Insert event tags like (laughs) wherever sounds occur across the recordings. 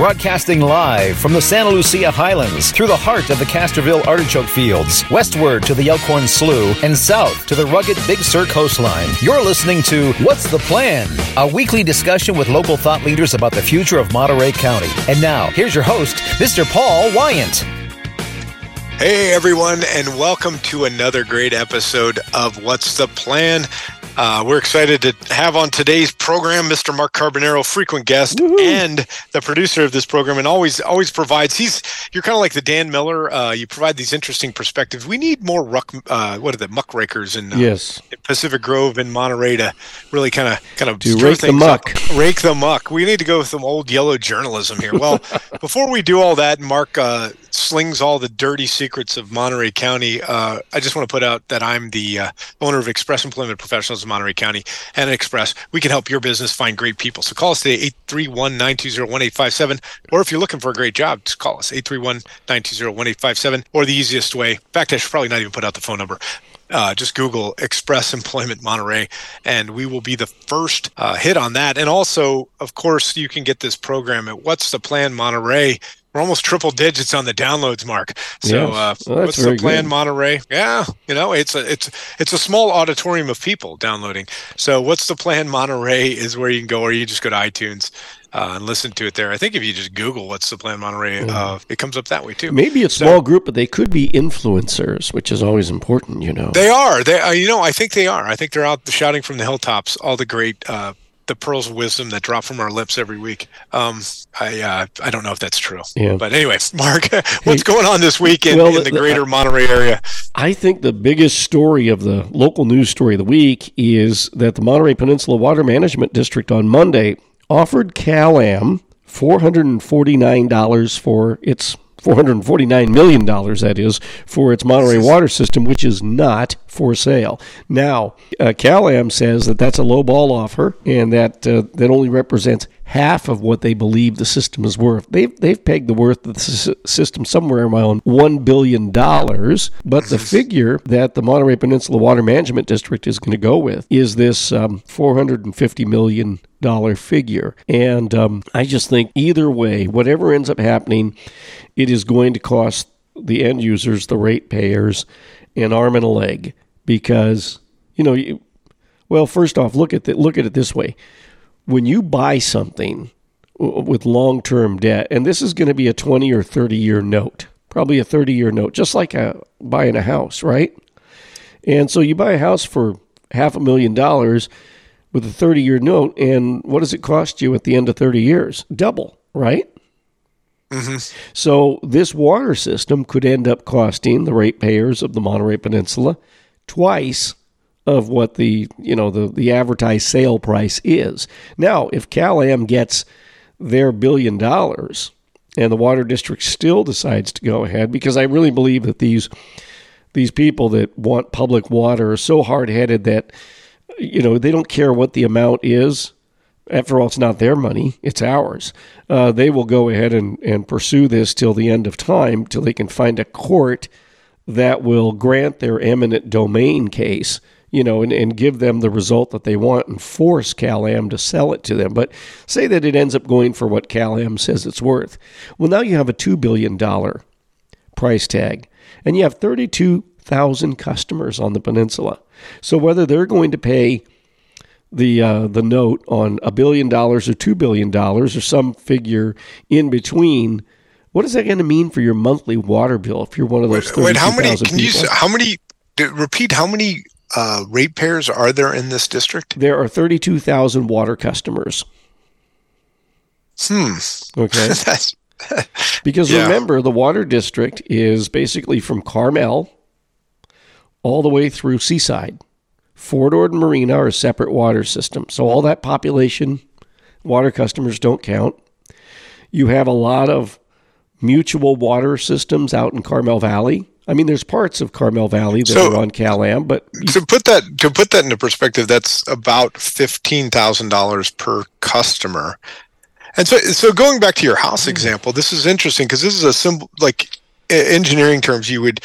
Broadcasting live from the Santa Lucia Highlands through the heart of the Castroville artichoke fields, westward to the Elkhorn Slough, and south to the rugged Big Sur coastline. You're listening to What's the Plan? A weekly discussion with local thought leaders about the future of Monterey County. And now, here's your host, Mr. Paul Wyant. Hey, everyone, and welcome to another great episode of What's the Plan? Uh, we're excited to have on today's program Mr. Mark Carbonaro, frequent guest Woo-hoo. and the producer of this program, and always always provides. He's you're kind of like the Dan Miller. Uh, you provide these interesting perspectives. We need more ruck. Uh, what are the muckrakers in, uh, yes. in Pacific Grove and Monterey to really kind of kind of to rake the muck, up. rake the muck. We need to go with some old yellow journalism here. Well, (laughs) before we do all that, Mark uh, slings all the dirty secrets of Monterey County. Uh, I just want to put out that I'm the owner of Express Employment Professionals of Monterey County and Express. We can help your business find great people. So call us today, 831 920 1857. Or if you're looking for a great job, just call us, 831 920 1857. Or the easiest way, in fact, I should probably not even put out the phone number. Uh, just Google Express Employment Monterey, and we will be the first uh, hit on that. And also, of course, you can get this program at What's the Plan Monterey we're almost triple digits on the downloads mark. So yes. uh, well, what's the plan, good. Monterey? Yeah, you know, it's a it's it's a small auditorium of people downloading. So what's the plan, Monterey? Is where you can go, or you just go to iTunes. Uh, and listen to it there. I think if you just Google "What's the Plan Monterey," uh, it comes up that way too. Maybe a so, small group, but they could be influencers, which is always important. You know, they are. They, uh, you know, I think they are. I think they're out shouting from the hilltops all the great uh, the pearls of wisdom that drop from our lips every week. Um, I uh, I don't know if that's true. Yeah. But anyway, (laughs) Mark, what's going on this week in, well, in the greater Monterey area? I think the biggest story of the local news story of the week is that the Monterey Peninsula Water Management District on Monday offered Cal-Am $449 for its $449 million, that is, for its Monterey water system, which is not for sale. Now, uh, Cal-Am says that that's a low ball offer and that uh, that only represents half of what they believe the system is worth. They've, they've pegged the worth of the system somewhere around $1 billion, but the figure that the Monterey Peninsula Water Management District is going to go with is this um, $450 million figure. And um, I just think either way, whatever ends up happening, it is going to cost the end users, the ratepayers, an arm and a leg because, you know, you, well, first off, look at the, look at it this way when you buy something with long term debt, and this is going to be a 20 or 30 year note, probably a 30 year note, just like a, buying a house, right? And so you buy a house for half a million dollars with a 30 year note, and what does it cost you at the end of 30 years? Double, right? Mm-hmm. So this water system could end up costing the ratepayers of the Monterey Peninsula twice of what the you know the the advertised sale price is. Now, if Cal-Am gets their billion dollars and the water district still decides to go ahead because I really believe that these these people that want public water are so hard-headed that you know they don't care what the amount is after all, it's not their money, it's ours. Uh, they will go ahead and, and pursue this till the end of time, till they can find a court that will grant their eminent domain case you know, and, and give them the result that they want and force Cal-Am to sell it to them. But say that it ends up going for what Cal-Am says it's worth. Well, now you have a $2 billion price tag, and you have 32,000 customers on the peninsula. So whether they're going to pay the uh, the note on a billion dollars or two billion dollars or some figure in between, what is that going to mean for your monthly water bill if you're one of those? Wait, wait how many? Can people? you how many? Repeat how many uh, ratepayers are there in this district? There are 32,000 water customers. Hmm. Okay. (laughs) That's, (laughs) because yeah. remember, the water district is basically from Carmel all the way through Seaside. Fort Ord and Marina are a separate water system. So all that population, water customers don't count. You have a lot of mutual water systems out in Carmel Valley I mean, there's parts of Carmel Valley that so, are on Cal-Am, but to put that to put that into perspective, that's about fifteen thousand dollars per customer. And so, so going back to your house mm-hmm. example, this is interesting because this is a simple, like engineering terms, you would,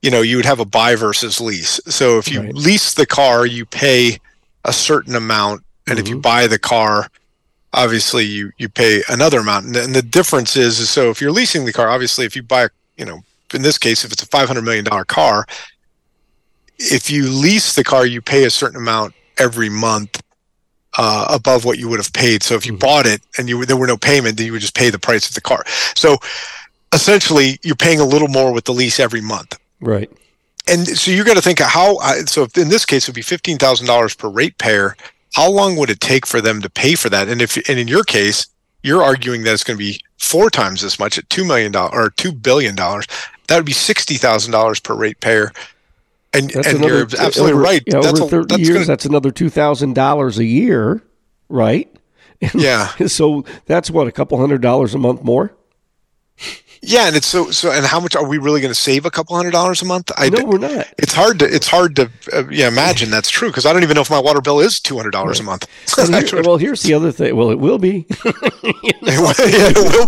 you know, you would have a buy versus lease. So if you right. lease the car, you pay a certain amount, and mm-hmm. if you mm-hmm. buy the car, obviously you you pay another amount, and, and the difference is, is so if you're leasing the car, obviously if you buy, you know, in this case, if it's a five hundred million dollar car, if you lease the car, you pay a certain amount every month uh, above what you would have paid. So if you mm-hmm. bought it and you there were no payment, then you would just pay the price of the car. So essentially, you're paying a little more with the lease every month. Right. And so you got to think of how. Uh, so in this case, it would be fifteen thousand dollars per ratepayer. How long would it take for them to pay for that? And if and in your case, you're arguing that it's going to be four times as much at two million dollars or two billion dollars. That would be sixty thousand dollars per ratepayer. And, that's and another, you're absolutely over, right. Yeah, that's over 30 a, that's years, gonna, that's another $2,000 a year, right? (laughs) yeah. so that's what, a couple hundred dollars a month more? Yeah, and it's so so. And how much are we really going to save? A couple hundred dollars a month? I no, we're not. It's hard to it's hard to uh, yeah imagine that's true because I don't even know if my water bill is two hundred dollars right. a month. (laughs) Here, well, here's the other thing. Well, it will be. (laughs) (laughs) you know? yeah, it will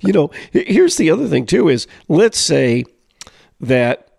be. you know, here's the other thing too. Is let's say that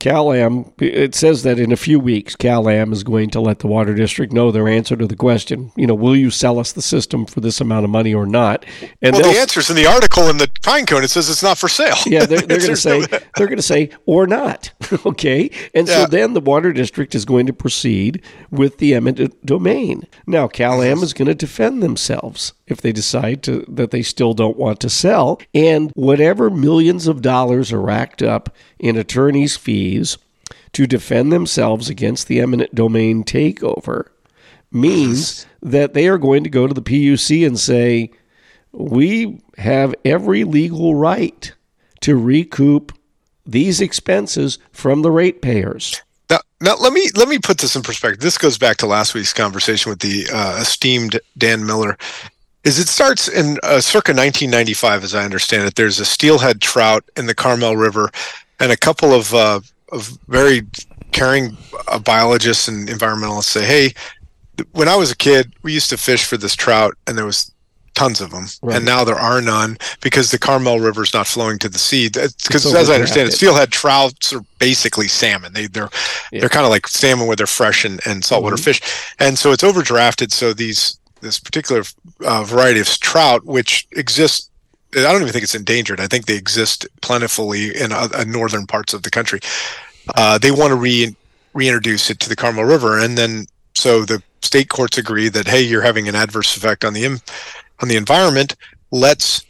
Cal-Am, it says that in a few weeks, Cal-Am is going to let the water district know their answer to the question. You know, will you sell us the system for this amount of money or not? And well, the answer's in the article in the pine cone. It says it's not for sale. Yeah, they're, they're (laughs) going to say they're going to say or not. (laughs) okay, and yeah. so then the water district is going to proceed with the eminent domain. Now, Cal-Am is going to defend themselves if they decide to that they still don't want to sell, and whatever millions of dollars are racked up in attorneys' fees to defend themselves against the eminent domain takeover means that they are going to go to the PUC and say, we have every legal right to recoup these expenses from the ratepayers. Now, now let me let me put this in perspective. This goes back to last week's conversation with the uh, esteemed Dan Miller. Is it starts in uh, circa 1995, as I understand it. There's a steelhead trout in the Carmel River and a couple of uh, of very caring uh, biologists and environmentalists say, "Hey, when I was a kid, we used to fish for this trout, and there was tons of them, right. and now there are none because the Carmel River is not flowing to the sea. Because as I understand it, steelhead trouts are basically salmon. They they're yeah. they're kind of like salmon where they're fresh and, and saltwater mm-hmm. fish, and so it's overdrafted. So these this particular uh, variety of trout, which exists I don't even think it's endangered. I think they exist plentifully in uh, northern parts of the country. Uh, they want to re- reintroduce it to the Carmel River, and then so the state courts agree that hey, you're having an adverse effect on the Im- on the environment. Let's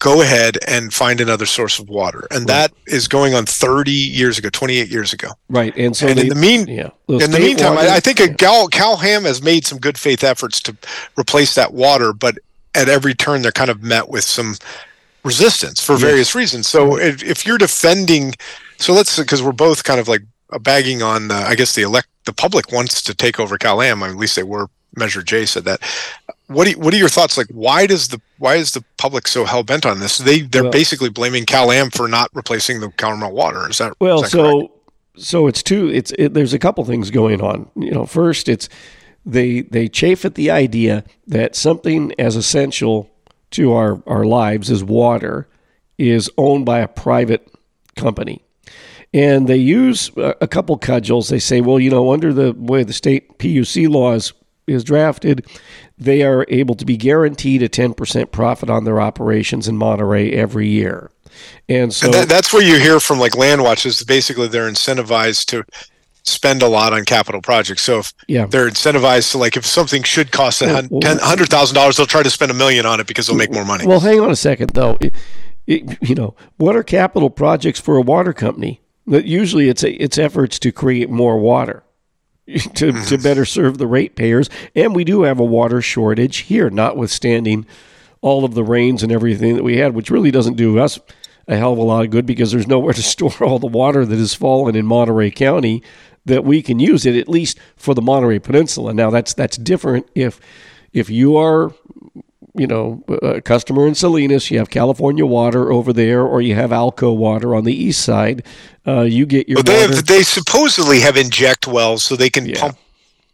go ahead and find another source of water, and right. that is going on 30 years ago, 28 years ago. Right, and so and they, in the mean, yeah, in the meantime, water, I, I, think a Cal Cal-Am has made some good faith efforts to replace that water, but at every turn they're kind of met with some resistance for various reasons. So if, if you're defending, so let's because we're both kind of like bagging on, the, I guess the elect the public wants to take over Cal-Am. I mean, at least they were. Measure J said that. What do you, what are your thoughts? Like, why does the why is the public so hell bent on this? They they're well, basically blaming Cal-Am for not replacing the Carmel water. Is that well? Is that so correct? so it's two. It's it, there's a couple things going on. You know, first it's they they chafe at the idea that something as essential to our, our lives as water is owned by a private company. And they use a couple cudgels. They say, well, you know, under the way the state PUC laws is drafted, they are able to be guaranteed a 10% profit on their operations in Monterey every year. And so and that, that's where you hear from like land watches. Basically, they're incentivized to spend a lot on capital projects. So if yeah. they're incentivized to like if something should cost a hundred thousand dollars, they'll try to spend a million on it because they'll make more money. Well, hang on a second though. It, it, you know, what are capital projects for a water company? That usually it's a, it's efforts to create more water. (laughs) To, to mm-hmm. better serve the ratepayers. And we do have a water shortage here, notwithstanding all of the rains and everything that we had, which really doesn't do us a hell of a lot of good because there's nowhere to (laughs) store all the water that has fallen in Monterey County that we can use it at least for the Monterey Peninsula. Now that's that's different if if you are you know a customer in Salinas, you have California water over there, or you have Alco water on the east side. Uh, you get your. They have, they supposedly have inject wells, so they can yeah. pump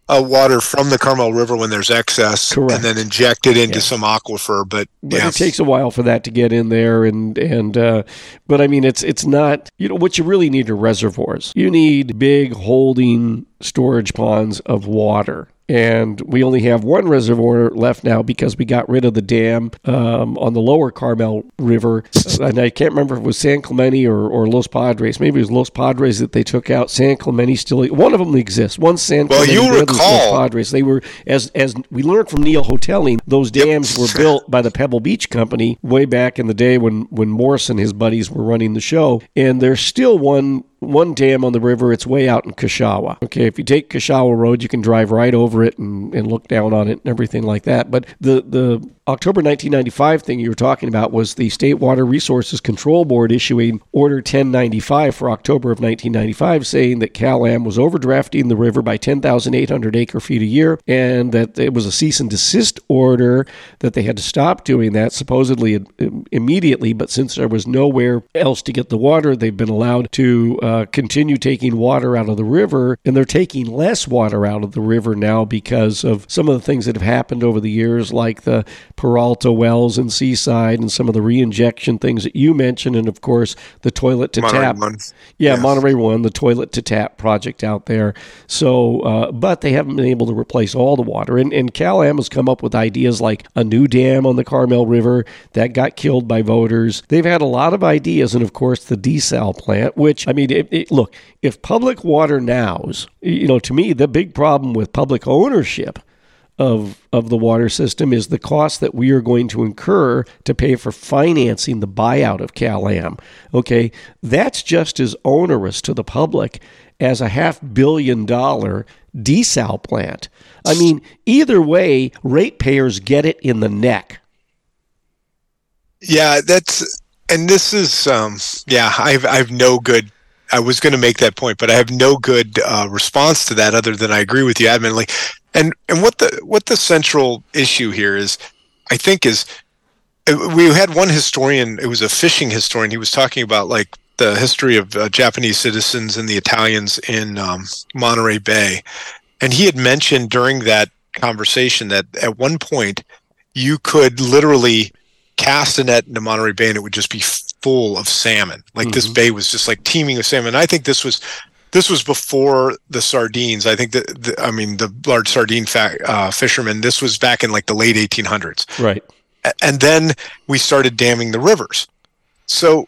uh, water from the Carmel River when there's excess, Correct. and then inject it into yeah. some aquifer. But, but yeah. it takes a while for that to get in there, and and uh, but I mean it's it's not you know what you really need are reservoirs. You need big holding storage ponds of water and we only have one reservoir left now because we got rid of the dam um, on the lower Carmel River. And I can't remember if it was San Clemente or, or Los Padres. Maybe it was Los Padres that they took out. San Clemente still one of them exists. One San well, Clemente. you recall Los Padres. They were as as we learned from Neal Hotelling. Those dams yep. were built by the Pebble Beach Company way back in the day when when Morse and his buddies were running the show, and there's still one one dam on the river. It's way out in Cachagua. Okay, if you take Cachagua Road, you can drive right over it and, and look down on it and everything like that. But the the October 1995 thing you were talking about was the State Water Resources Control Board issuing Order 1095 for October of 1995, saying that Cal Am was overdrafting the river by 10,800 acre feet a year, and that it was a cease and desist order that they had to stop doing that supposedly immediately. But since there was nowhere else to get the water, they've been allowed to uh, continue taking water out of the river, and they're taking less water out of the river now because of some of the things that have happened over the years, like the Paralta wells and Seaside and some of the reinjection things that you mentioned, and of course the toilet to Monterey tap. One. Yeah, yes. Monterey One, the toilet to tap project out there. So, uh, but they haven't been able to replace all the water. And, and Cal Am has come up with ideas like a new dam on the Carmel River that got killed by voters. They've had a lot of ideas, and of course the desal plant, which I mean, it, it, look, if public water nows, you know, to me the big problem with public ownership of of the water system is the cost that we are going to incur to pay for financing the buyout of CalAm. Okay, that's just as onerous to the public as a half billion dollar desal plant. I mean, either way, ratepayers get it in the neck. Yeah, that's and this is um yeah, I've I've no good I was going to make that point, but I have no good uh, response to that other than I agree with you adamantly. And and what the what the central issue here is, I think is uh, we had one historian. It was a fishing historian. He was talking about like the history of uh, Japanese citizens and the Italians in um, Monterey Bay, and he had mentioned during that conversation that at one point you could literally cast a net into Monterey Bay and it would just be full of salmon. Like mm-hmm. this bay was just like teeming with salmon. I think this was this was before the sardines. I think that I mean the large sardine fa- uh, fishermen. This was back in like the late 1800s. Right. And then we started damming the rivers. So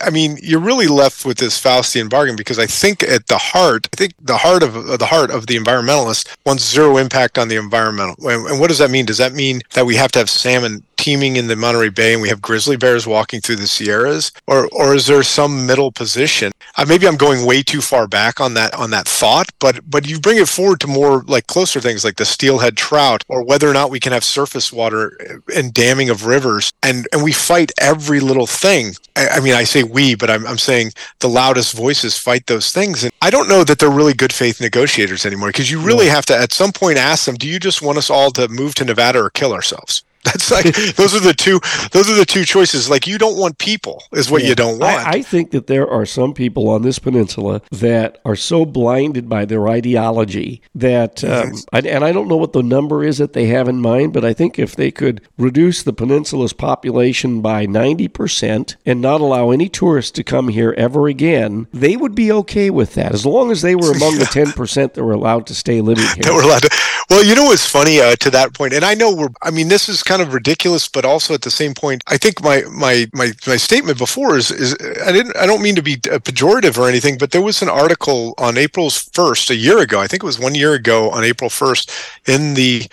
I mean, you're really left with this Faustian bargain because I think at the heart, I think the heart of the heart of the environmentalist wants zero impact on the environmental. And what does that mean? Does that mean that we have to have salmon teeming in the Monterey Bay and we have grizzly bears walking through the Sierras, or or is there some middle position? Uh, maybe I'm going way too far back on that on that thought, but but you bring it forward to more like closer things like the steelhead trout, or whether or not we can have surface water and damming of rivers, and and we fight every little thing. I, I mean, I say we, but I'm I'm saying the loudest voices fight those things, and I don't know that they're really good faith negotiators anymore because you really have to at some point ask them, do you just want us all to move to Nevada or kill ourselves? (laughs) That's like those are the two. Those are the two choices. Like you don't want people is what yeah. you don't want. I, I, think that there are some people on this peninsula that are so blinded by their ideology that, um, I, and I don't know what the number is that they have in mind, but I think if they could reduce the peninsula's population by ninety percent and not allow any tourists to come here ever again, they would be okay with that as long as they were among the (laughs) ten percent that were allowed to stay living here. that were allowed to. Well, you know what's funny uh, to that point, and I know we're. I mean, this is kind of ridiculous, but also at the same point, I think my my my my statement before is is I didn't I don't mean to be uh, pejorative or anything, but there was an article on April first a year ago. I think it was one year ago on April first in the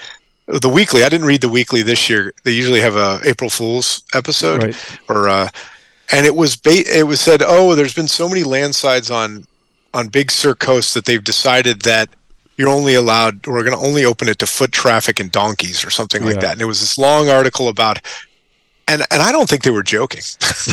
the weekly. I didn't read the weekly this year. They usually have a April Fool's episode right. or uh, and it was ba- it was said, oh, there's been so many landslides on on Big Sur coast that they've decided that you're only allowed we're going to only open it to foot traffic and donkeys or something like that. And it was this long article about and and I don't think they were joking.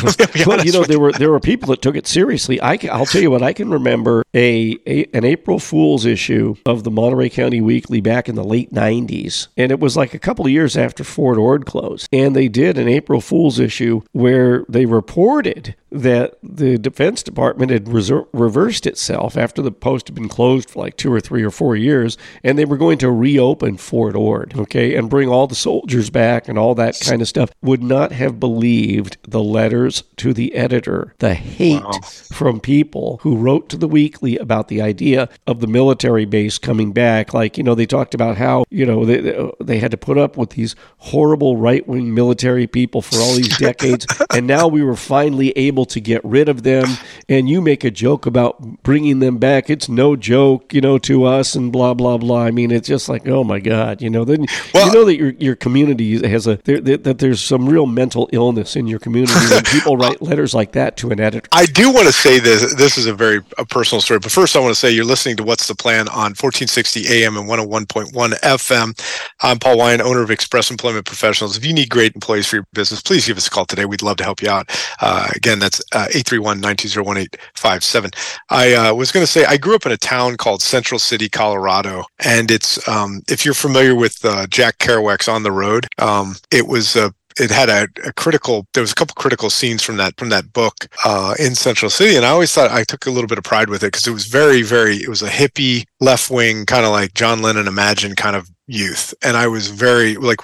(laughs) well, you know, there were there were people that took it seriously. I will tell you what I can remember a, a, an April Fool's issue of the Monterey County Weekly back in the late '90s, and it was like a couple of years after Fort Ord closed, and they did an April Fool's issue where they reported that the Defense Department had reser- reversed itself after the post had been closed for like two or three or four years, and they were going to reopen Fort Ord, okay, and bring all the soldiers back and all that kind of stuff. Would not have believed the letters to the editor, the hate wow. from people who wrote to the weekly about the idea of the military base coming back. Like, you know, they talked about how, you know, they, they had to put up with these horrible right wing military people for all these (laughs) decades, and now we were finally able able to get rid of them. And you make a joke about bringing them back. It's no joke, you know, to us and blah blah blah. I mean, it's just like, oh my god, you know. Then well, you know that your your community has a there, that there's some real mental illness in your community when (laughs) people write letters like that to an editor. I do want to say this. This is a very a personal story, but first I want to say you're listening to What's the Plan on 1460 AM and 101.1 FM. I'm Paul Wine, owner of Express Employment Professionals. If you need great employees for your business, please give us a call today. We'd love to help you out. Uh, again, that's uh, 831-920-1857. I uh, was going to say I grew up in a town called Central City, Colorado, and it's um, if you're familiar with uh, Jack Kerouac's On the Road, um, it was a it had a, a, critical there was a couple critical scenes from that from that book uh, in central city and i always thought i took a little bit of pride with it because it was very very it was a hippie left wing kind of like john lennon Imagine kind of youth and i was very like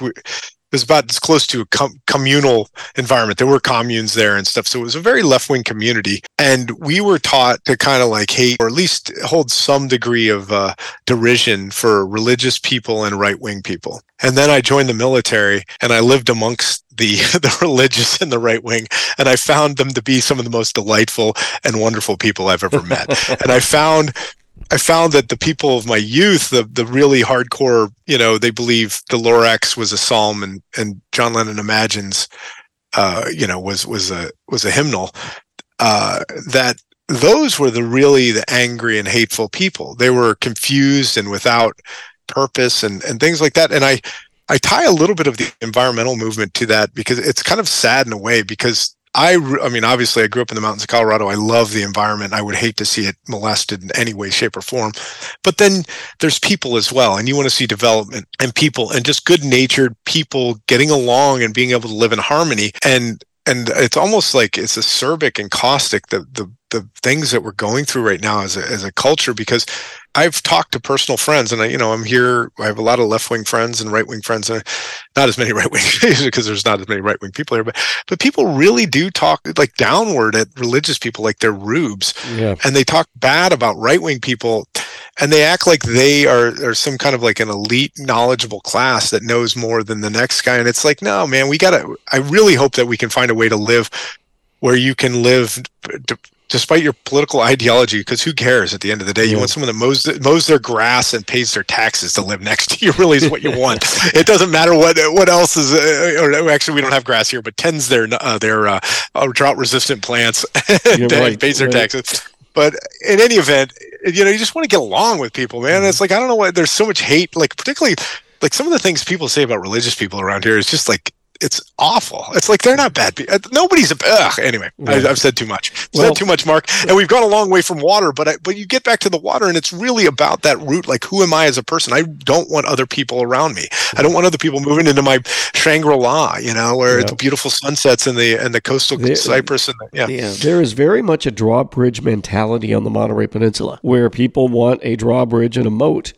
was about as close to a com- communal environment. There were communes there and stuff. So it was a very left wing community. And we were taught to kind of like hate or at least hold some degree of uh, derision for religious people and right wing people. And then I joined the military and I lived amongst the (laughs) the religious and the right wing and I found them to be some of the most delightful and wonderful people I've ever met. (laughs) and I found I found that the people of my youth, the the really hardcore, you know, they believe the Lorax was a psalm and and John Lennon imagines, uh, you know, was was a was a hymnal. Uh, that those were the really the angry and hateful people. They were confused and without purpose and and things like that. And I I tie a little bit of the environmental movement to that because it's kind of sad in a way because I, I mean, obviously, I grew up in the mountains of Colorado. I love the environment. I would hate to see it molested in any way, shape, or form. But then there's people as well, and you want to see development and people and just good natured people getting along and being able to live in harmony. And and it's almost like it's acerbic and caustic the the the things that we're going through right now as a as a culture because I've talked to personal friends, and I, you know, I'm here. I have a lot of left wing friends and right wing friends, and not as many (laughs) right wing because there's not as many right wing people here. But but people really do talk like downward at religious people, like they're rubes, yeah. and they talk bad about right wing people, and they act like they are are some kind of like an elite, knowledgeable class that knows more than the next guy. And it's like, no, man, we gotta. I really hope that we can find a way to live where you can live despite your political (laughs) ideology, because who cares at the end of the day? You want someone that mows, mows their grass and pays their taxes to live next to you. (laughs) Really, is what you (laughs) want. it doesn't matter what what else is. Uh, or actually, we don't have grass here, but tends their uh, their uh, uh drought resistant plants, and right, pays their right. taxes. But in any event, you know, you just want to get along with people, man. Mm-hmm. It's like I don't know why there's so much hate. Like particularly, like some of the things people say about religious people around here is just like it's awful. It's like they're not bad people. Uh, nobody's a ugh. anyway. I, have said too much. Well, said too much, Mark. And we've gone a long way from water, but I, but you get back to the water, and it's really about that root. Like, who am I as a person? I don't want other people around me. I don't want other people moving into my Shangri La. You know, where yeah. the beautiful sunsets and the and the coastal there, cypress and the, yeah. yeah. There is very much a drawbridge mentality on the Monterey Peninsula, where people want a drawbridge and a moat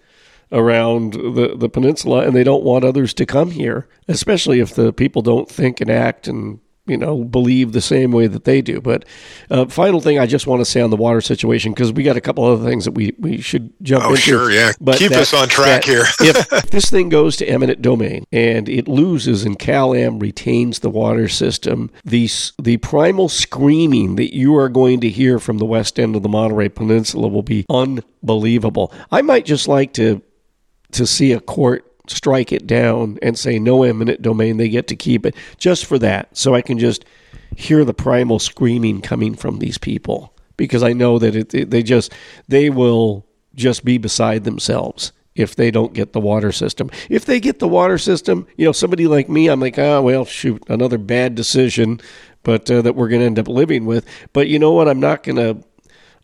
around the, the peninsula and they don't want others to come here, especially if the people don't think and act and you know believe the same way that they do. But uh, final thing I just want to say on the water situation because we got a couple other things that we, we should jump into. oh, into. sure, yeah. But keep that, us on track here. if (laughs) this thing goes to eminent domain and it loses and Cal-Am retains the water system, the the primal screaming that you are going to hear from the west end of the Monterey Peninsula will be unbelievable. I might just like to to see a court strike it down and say no eminent domain, they get to keep it just for that. So I can just hear the primal screaming coming from these people because I know that it, it, they just they will just be beside themselves if they don't get the water system. If they get the water system, you know, somebody like me, I'm like, ah, oh, well, shoot, another bad decision, but uh, that we're going to end up living with. But you know what? I'm not going to.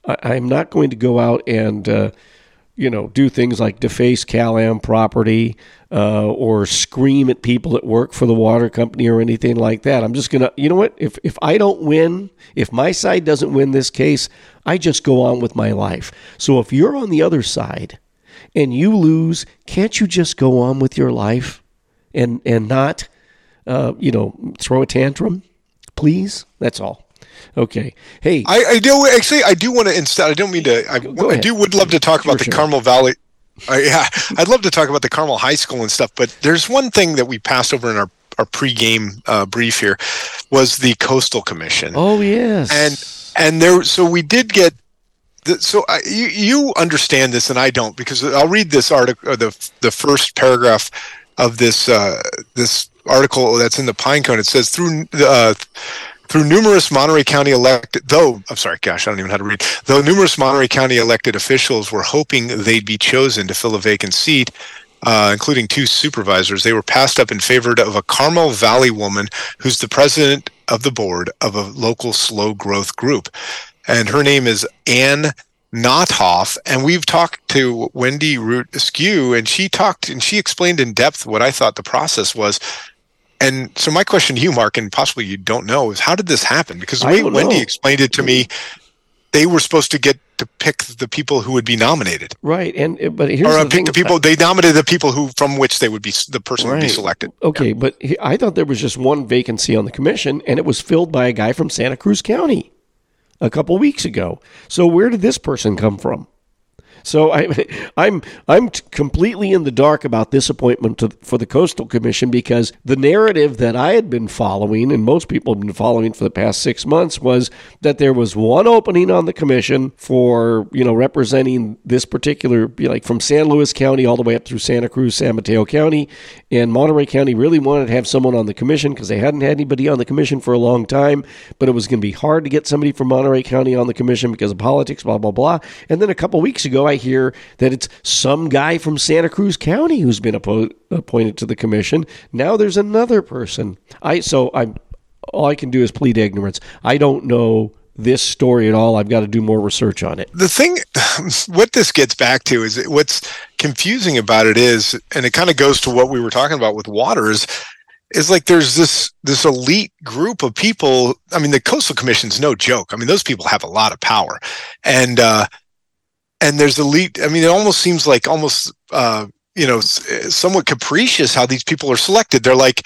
I'm not going to go out and uh, you know, do things like deface Cal-Am property uh, or scream at people that work for the water company or anything like that. I'm just going to, you know what? If, if I don't win, if my side doesn't win this case, I just go on with my life. So if you're on the other side and you lose, can't you just go on with your life and, and not, uh, you know, throw a tantrum? Please? That's all. Okay. Hey, I, I do actually. I do want to instead. I don't mean to. I, I do would love to talk about the sure. Carmel Valley. Uh, (laughs) yeah, I'd love to talk about the Carmel High School and stuff. But there's one thing that we passed over in our our pregame uh, brief here was the Coastal Commission. Oh yes. And and there. So we did get. The, so I, you you understand this and I don't because I'll read this article. The the first paragraph of this uh, this article that's in the Pinecone. It says through the. Uh, through numerous Monterey County elected, though, I'm sorry, gosh, I don't even know how to read. Though numerous Monterey County elected officials were hoping they'd be chosen to fill a vacant seat, uh, including two supervisors, they were passed up in favor of a Carmel Valley woman who's the president of the board of a local slow growth group. And her name is Ann Notthoff, and we've talked to Wendy Root Askew, and she talked and she explained in depth what I thought the process was and so my question to you, Mark, and possibly you don't know, is how did this happen? Because the way Wendy know. explained it to me, they were supposed to get to pick the people who would be nominated. Right, and but here's or uh, the pick the people they nominated the people who from which they would be the person right. would be selected. Okay, yeah. but I thought there was just one vacancy on the commission, and it was filled by a guy from Santa Cruz County a couple weeks ago. So where did this person come from? So I, (laughs) I'm I'm completely in the dark about this appointment to, for the Coastal Commission because the narrative that I had been following and most people have been following for the past six months was that there was one opening on the commission for you know representing this particular like from San Luis County all the way up through Santa Cruz, San Mateo County, and Monterey County really wanted to have someone on the commission because they hadn't had anybody on the commission for a long time, but it was going to be hard to get somebody from Monterey County on the commission because of politics, blah blah blah. And then a couple weeks ago, I hear that it's some guy from Santa Cruz County who's been appo- appointed to the commission. Now there's another person. I so I'm all I can do is plead ignorance. I don't know this story at all. I've got to do more research on it. The thing, (laughs) what this gets back to is what's confusing about it is, and it kind of goes to what we were talking about with waters, is like there's this this elite group of people. I mean, the Coastal Commission's no joke. I mean, those people have a lot of power, and uh, and there's elite. I mean, it almost seems like almost uh, you know somewhat capricious how these people are selected. They're like,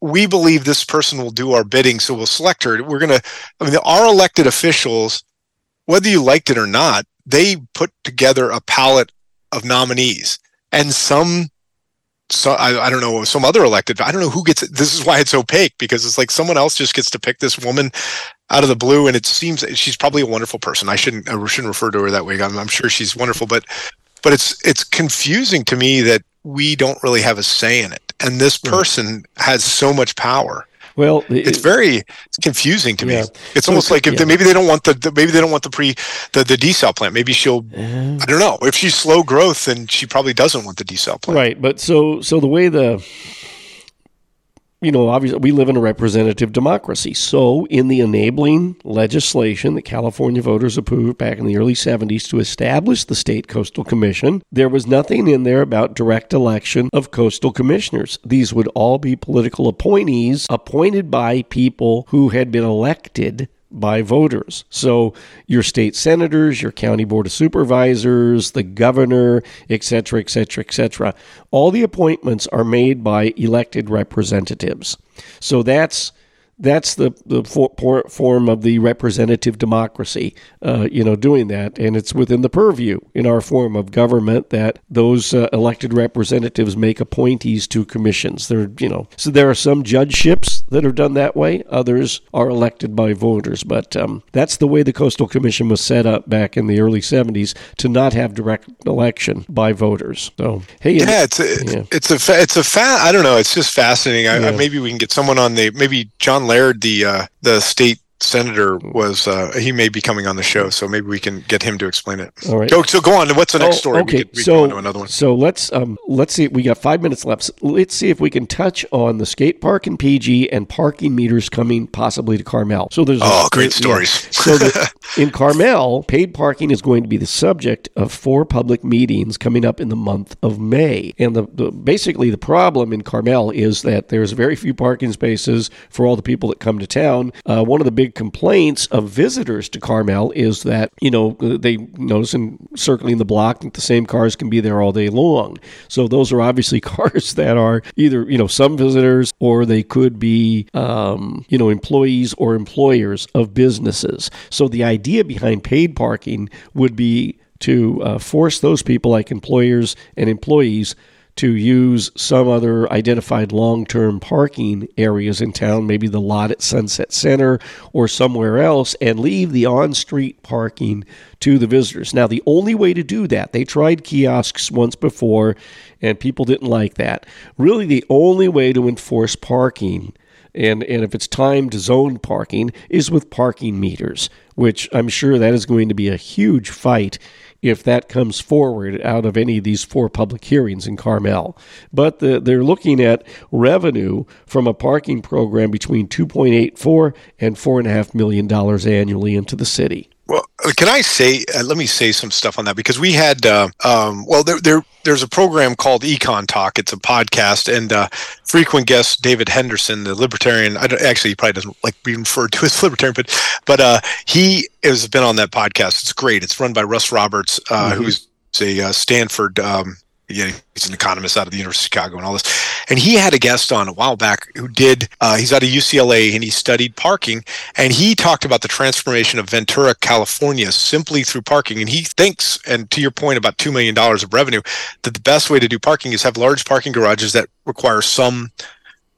we believe this person will do our bidding, so we'll select her. We're gonna. I mean, our elected officials, whether you liked it or not, they put together a palette of nominees, and some so I, I, don't know some other elected i don't know who gets it this is why it's opaque because it's like someone else just gets to pick this woman out of the blue and it seems she's probably a wonderful person. I shouldn't i shouldn't refer to her that way I'm, I'm sure she's wonderful but but it's it's confusing to me that we don't really have a say in it. And this mm-hmm. person has so much power well, it's very it's confusing to yeah. me. It's so almost like if yeah. they, maybe they don't want the, the, maybe they don't want the pre the the desal plant. Maybe she'll uh, I don't know. If she's slow growth, then she probably doesn't want the desal plant. Right, but so so the way the you know, obviously we live in a representative democracy. So, in the enabling legislation that California voters approved back in the early 70s to establish the state coastal commission, there was nothing in there about direct election of coastal commissioners. These would all be political appointees appointed by people who had been elected by voters. So your state senators, your county board of supervisors, the governor, etc., etc., etc. All the appointments are made by elected representatives. So that's that's the the for, form of the representative democracy, uh, you know, doing that, and it's within the purview in our form of government that those uh, elected representatives make appointees to commissions. There, you know, so there are some judgeships that are done that way. Others are elected by voters, but um, that's the way the Coastal Commission was set up back in the early '70s to not have direct election by voters. So, hey, yeah, it's a, yeah. it's a it's a fa- I don't know, it's just fascinating. I, yeah. I, maybe we can get someone on the maybe John Laird, the uh, the state senator was uh, he may be coming on the show, so maybe we can get him to explain it. All right. Go, so go on. What's the next Oh, story? Okay, we could, we so go on to another one. so let's um let's see. We got five minutes left. Let's see if we can touch on the skate park in PG and parking meters coming possibly to Carmel. So there's Oh, great yeah. stories. so the, (laughs) in Carmel, paid parking is going to be the subject of four public meetings coming up in the month of May. And the, the basically the problem in Carmel is that there's very few parking spaces for all the people that come to town. Uh, one of the big complaints of visitors to Carmel is that you know they notice in circling the block that the same cars can be there all day long. So those are obviously (laughs) cars that are either you know some visitors or they could be um, you know employees or employers of businesses. So the idea behind paid parking would be to uh, force those people like employers and employees to use some other identified long term parking areas in town, maybe the lot at Sunset Center or somewhere else, and leave the on street parking to the visitors. Now, the only way to do that, they tried kiosks once before and people didn't like that. Really, the only way to enforce parking and and if it's timed zoned parking is with parking meters, which I'm sure that is going to be a huge fight if that comes forward out of any of these four public hearings in Carmel. But the, they're looking at revenue from a parking program between 2.84 and 4.5 million dollars annually into the city. Well, can I say? Uh, let me say some stuff on that because we had. Uh, um, well, there, there, there's a program called EconTalk. It's a podcast, and uh, frequent guest David Henderson, the libertarian. I don't, actually, he probably doesn't like being referred (laughs) to as libertarian, but but uh, he has been on that podcast. It's great. It's run by Russ Roberts, uh, Mm-hmm. who's a uh, Stanford. Um, yeah, he's an economist out of the University of Chicago and all this. And he had a guest on a while back who did. Uh, he's out of UCLA and he studied parking. And he talked about the transformation of Ventura, California, simply through parking. And he thinks, and to your point about two million dollars of revenue, that the best way to do parking is have large parking garages that require some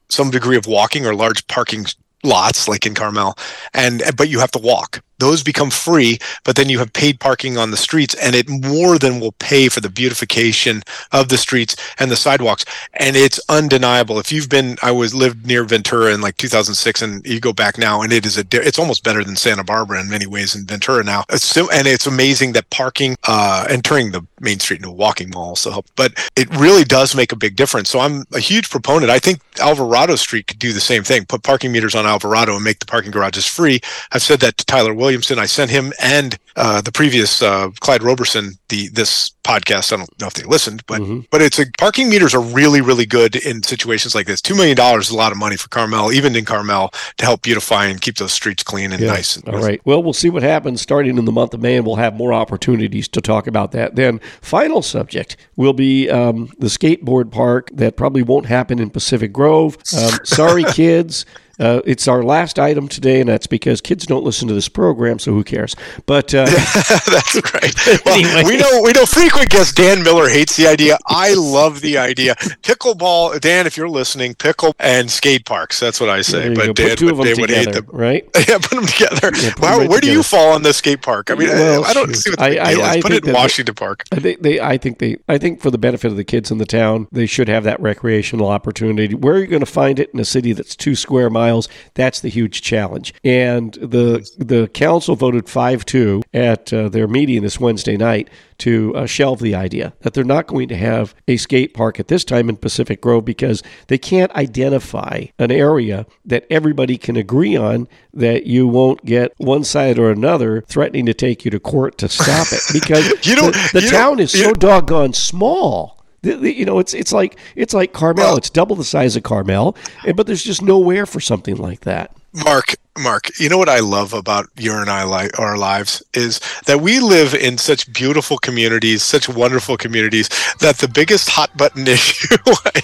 some degree of walking or large parking lots like in Carmel and but you have to walk those become free but then you have paid parking on the streets and it more than will pay for the beautification of the streets and the sidewalks. And it's undeniable. If you've been I was lived near Ventura in like 2006 and you go back now and it is a it's almost better than Santa Barbara in many ways in Ventura now. So, and it's amazing that parking uh entering the main street into a walking mall also helps but it really does make a big difference. So I'm a huge proponent. I think Alvarado Street could do the same thing. Put parking meters on Alvarado and make the parking garages free. I've said that to Tyler Williamson I sent him and uh, the previous uh, Clyde Roberson the this podcast I don't know if they listened but Mhm. but it's a parking meters are really really good in situations like this two million dollars is a lot of money for Carmel even in Carmel to help beautify and keep those streets clean and Yeah. nice All right. Well, we'll see what happens starting in the month of May, and we'll have more opportunities to talk about that. Then, final subject will be um, the skateboard park that probably won't happen in Pacific Grove. Um, (laughs) sorry, kids. Uh, it's our last item today, and that's because kids don't listen to this program, so who cares? But uh, (laughs) That's right. (laughs) Well, Anyway. we know we know frequent guest Dan Miller hates the idea. I love the idea. Pickleball, Dan, if you're listening, pickle and skate parks. That's what I say. But go. Dan, two of would- them Dan hate them. right? (laughs) Yeah, put them together. Yeah, put Wow, right where do you fall on the skate park? I mean, Well, I don't shoot. see what the I- big I- is. I Put it in Washington Park. I think they. I think they. I think for the benefit of the kids in the town, they should have that recreational opportunity. Where are you going to find it in a city that's two square miles? That's the huge challenge. And the the council voted five two at uh, their meeting this Wednesday night to uh, shelve the idea that they're not going to have a skate park at this time in Pacific Grove because they can't identify an area that everybody can agree on that you won't get one side or another threatening to take you to court to stop it (laughs) because You the, the you don't- town is so doggone small. The- the- you know, it's it's like it's like Carmel. It's double the size of Carmel, but there's just nowhere for something like that. Mark, Mark, you know what I love about your and I li- our lives is that we live in such beautiful communities, such wonderful communities that the biggest hot button (laughs) issue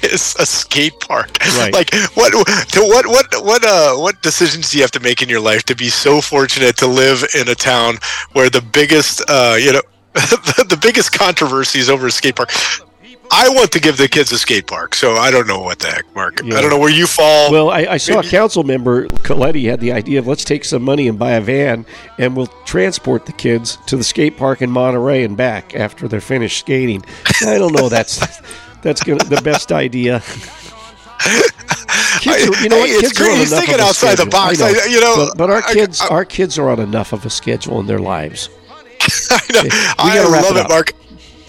is a skate park. Right. Like what to what what what uh what decisions do you have to make in your life to be so fortunate to live in a town where the biggest uh you know (laughs) the biggest controversy is over a skate park. I want to give the kids a skate park, so I don't know what the heck, Mark. Yeah. I don't know where you fall. Well, I, I saw a council member, Coletti, had the idea of let's take some money and buy a van, and we'll transport the kids to the skate park in Monterey and back after they're finished skating. I don't know. That's (laughs) that's gonna, the best idea. (laughs) kids are, you know what? Hey, it's kids are He's thinking outside the box. I know. I- you know, but, but our kids, I- our kids are on enough of a schedule in their lives. (laughs) I know. we I love it it, up. Mark.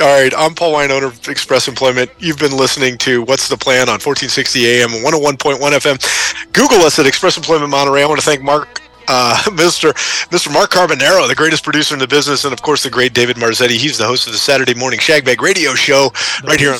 All right, I'm Paul Wine, owner of Express Employment. You've been listening to What's the Plan on 1460 AM and 101.1 FM. Google us at Express Employment Monterey. I want to thank Mark, uh, (laughs) Mr. Mr. Mark Carbonaro, the greatest producer in the business, and of course the great David Marzetti. He's the host of the Saturday Morning Shagbag Radio Show right here on